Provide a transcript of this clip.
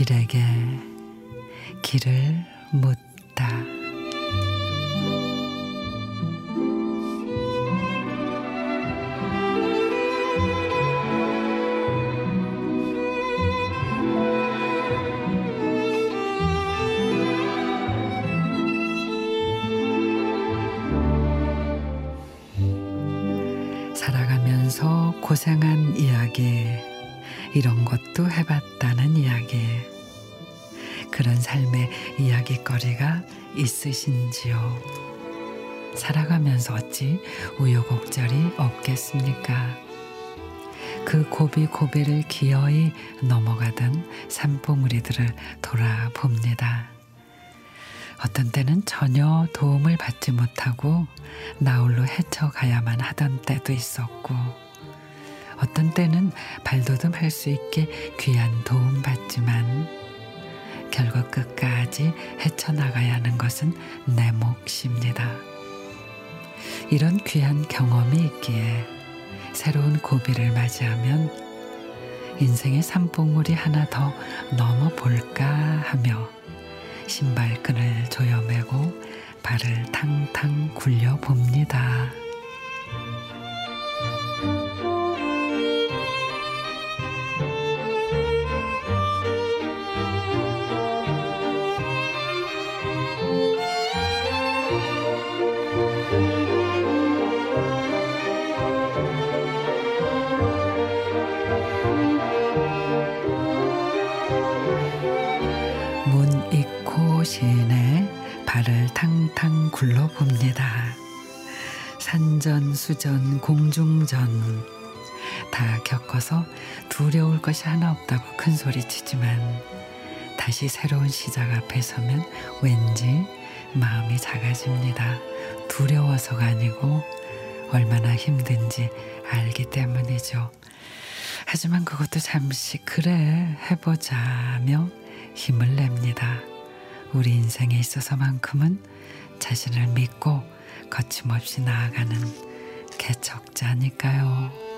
길에게 길을 묻다. 살아가면서 고생한 이야기, 이런 것도 해봤다는 이야기. 그런 삶의 이야기거리가 있으신지요? 살아가면서 어찌 우여곡절이 없겠습니까? 그 고비 고비를 기어이 넘어가던 산봉우리들을 돌아봅니다. 어떤 때는 전혀 도움을 받지 못하고 나홀로 헤쳐가야만 하던 때도 있었고 어떤 때는 발돋움 할 수 있게 귀한 도움 받지만 결국 끝까지 헤쳐나가야 하는 것은 내 몫입니다. 이런 귀한 경험이 있기에 새로운 고비를 맞이하면 인생의 산봉우리 하나 더 넘어볼까 하며 신발끈을 조여매고 발을 탕탕 굴려 봅니다. 시인의 발을 탕탕 굴러봅니다. 산전 수전 공중전 다 겪어서 두려울 것이 하나 없다고 큰 소리치지만 다시 새로운 시작 앞에 서면 왠지 마음이 작아집니다. 두려워서가 아니고 얼마나 힘든지 알기 때문이죠. 하지만 그것도 잠시 그래 해보자며 힘을 냅니다. 우리 인생에 있어서만큼은 자신을 믿고 거침없이 나아가는 개척자니까요.